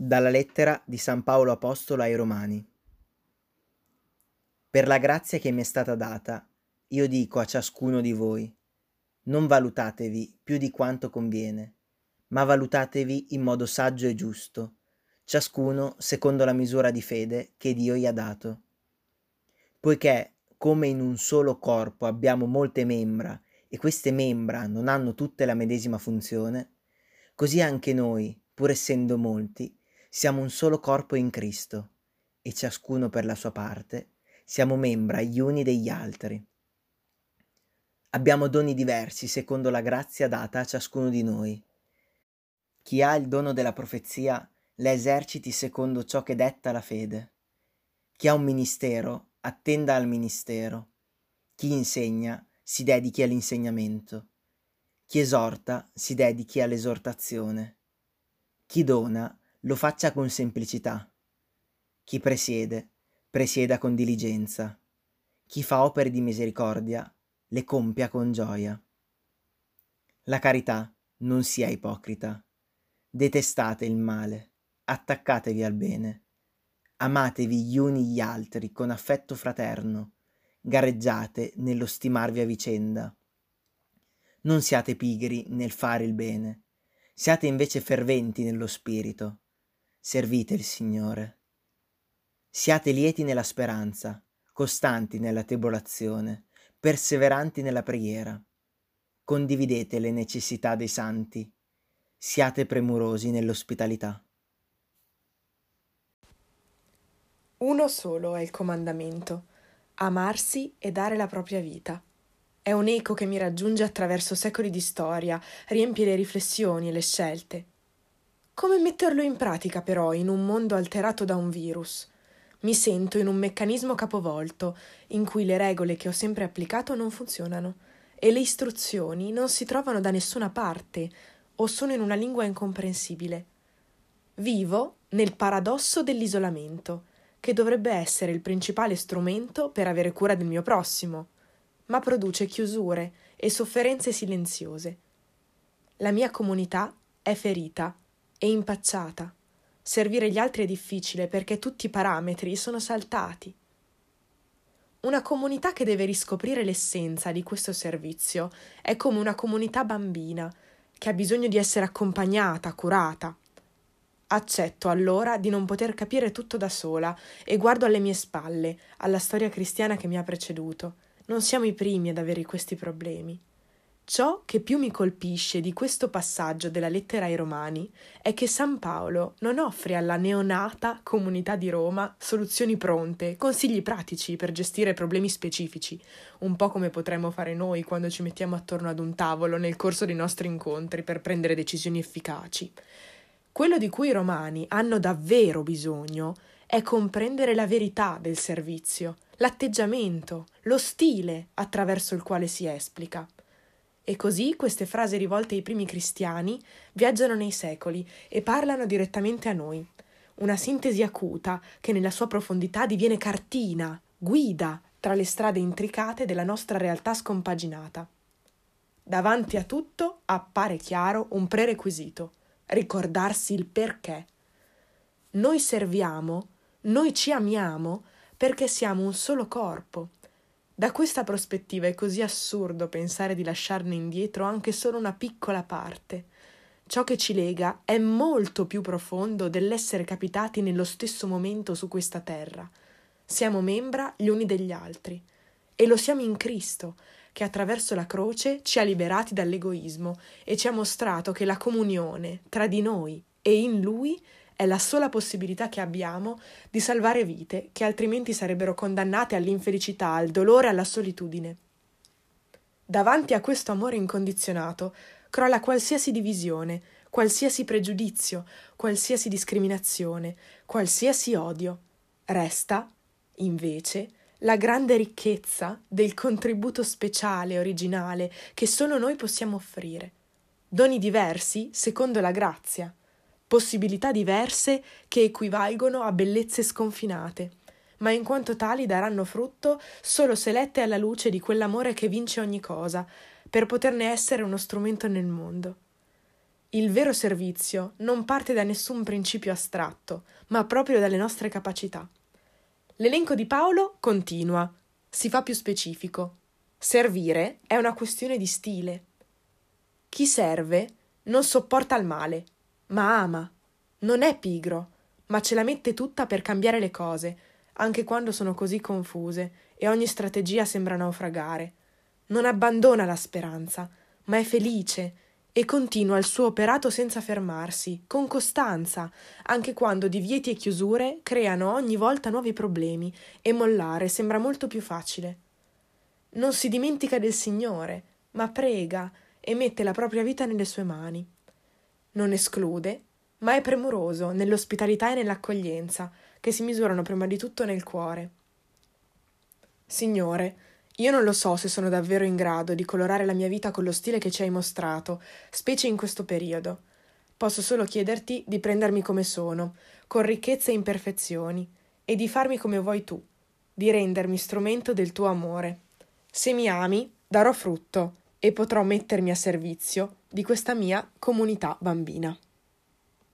Dalla lettera di San Paolo Apostolo ai Romani. Per la grazia che mi è stata data, io dico a ciascuno di voi, non valutatevi più di quanto conviene, ma valutatevi in modo saggio e giusto, ciascuno secondo la misura di fede che Dio gli ha dato. Poiché, come in un solo corpo abbiamo molte membra e queste membra non hanno tutte la medesima funzione, così anche noi, pur essendo molti, siamo un solo corpo in Cristo e ciascuno per la sua parte siamo membra gli uni degli altri. Abbiamo doni diversi secondo la grazia data a ciascuno di noi. Chi ha il dono della profezia la eserciti secondo ciò che detta la fede. Chi ha un ministero attenda al ministero. Chi insegna si dedichi all'insegnamento. Chi esorta si dedichi all'esortazione. Chi dona lo faccia con semplicità. Chi presiede, presieda con diligenza. Chi fa opere di misericordia, le compia con gioia. La carità non sia ipocrita. Detestate il male, attaccatevi al bene. Amatevi gli uni gli altri con affetto fraterno, gareggiate nello stimarvi a vicenda. Non siate pigri nel fare il bene, siate invece ferventi nello spirito servite il Signore. Siate lieti nella speranza, costanti nella tribolazione, perseveranti nella preghiera. Condividete le necessità dei santi, siate premurosi nell'ospitalità. Uno solo è il comandamento, amarsi e dare la propria vita. È un eco che mi raggiunge attraverso secoli di storia, riempie le riflessioni e le scelte. Come metterlo in pratica però in un mondo alterato da un virus? Mi sento in un meccanismo capovolto, in cui le regole che ho sempre applicato non funzionano e le istruzioni non si trovano da nessuna parte o sono in una lingua incomprensibile. Vivo nel paradosso dell'isolamento, che dovrebbe essere il principale strumento per avere cura del mio prossimo, ma produce chiusure e sofferenze silenziose. La mia comunità è ferita e impacciata. Servire gli altri è difficile perché tutti i parametri sono saltati. Una comunità che deve riscoprire l'essenza di questo servizio è come una comunità bambina che ha bisogno di essere accompagnata, curata. Accetto allora di non poter capire tutto da sola e guardo alle mie spalle, alla storia cristiana che mi ha preceduto. Non siamo i primi ad avere questi problemi. Ciò che più mi colpisce di questo passaggio della lettera ai Romani è che San Paolo non offre alla neonata comunità di Roma soluzioni pronte, consigli pratici per gestire problemi specifici, un po' come potremmo fare noi quando ci mettiamo attorno ad un tavolo nel corso dei nostri incontri per prendere decisioni efficaci. Quello di cui i romani hanno davvero bisogno è comprendere la verità del servizio, l'atteggiamento, lo stile attraverso il quale si esplica. E così queste frasi rivolte ai primi cristiani viaggiano nei secoli e parlano direttamente a noi. Una sintesi acuta che nella sua profondità diviene cartina, guida tra le strade intricate della nostra realtà scompaginata. Davanti a tutto appare chiaro un prerequisito, ricordarsi il perché. Noi serviamo, noi ci amiamo perché siamo un solo corpo da questa prospettiva è così assurdo pensare di lasciarne indietro anche solo una piccola parte. Ciò che ci lega è molto più profondo dell'essere capitati nello stesso momento su questa terra. Siamo membra gli uni degli altri. E lo siamo in Cristo, che attraverso la croce ci ha liberati dall'egoismo e ci ha mostrato che la comunione tra di noi e in Lui è la sola possibilità che abbiamo di salvare vite che altrimenti sarebbero condannate all'infelicità, al dolore, alla solitudine. Davanti a questo amore incondizionato crolla qualsiasi divisione, qualsiasi pregiudizio, qualsiasi discriminazione, qualsiasi odio. Resta, invece, la grande ricchezza del contributo speciale originale che solo noi possiamo offrire. Doni diversi secondo la grazia, possibilità diverse che equivalgono a bellezze sconfinate, ma in quanto tali daranno frutto solo se lette alla luce di quell'amore che vince ogni cosa, per poterne essere uno strumento nel mondo. Il vero servizio non parte da nessun principio astratto, ma proprio dalle nostre capacità. L'elenco di Paolo continua, si fa più specifico. Servire è una questione di stile. Chi serve non sopporta il male, ma ama. Non è pigro, ma ce la mette tutta per cambiare le cose, anche quando sono così confuse e ogni strategia sembra naufragare. Non abbandona la speranza, ma è felice e continua il suo operato senza fermarsi, con costanza, anche quando divieti e chiusure creano ogni volta nuovi problemi e mollare sembra molto più facile. Non si dimentica del Signore, ma prega e mette la propria vita nelle sue mani. Non esclude, ma è premuroso nell'ospitalità e nell'accoglienza, che si misurano prima di tutto nel cuore. Signore, io non lo so se sono davvero in grado di colorare la mia vita con lo stile che ci hai mostrato, specie in questo periodo. Posso solo chiederti di prendermi come sono, con ricchezze e imperfezioni, e di farmi come vuoi tu, di rendermi strumento del tuo amore. Se mi ami, darò frutto e potrò mettermi a servizio di questa mia comunità bambina.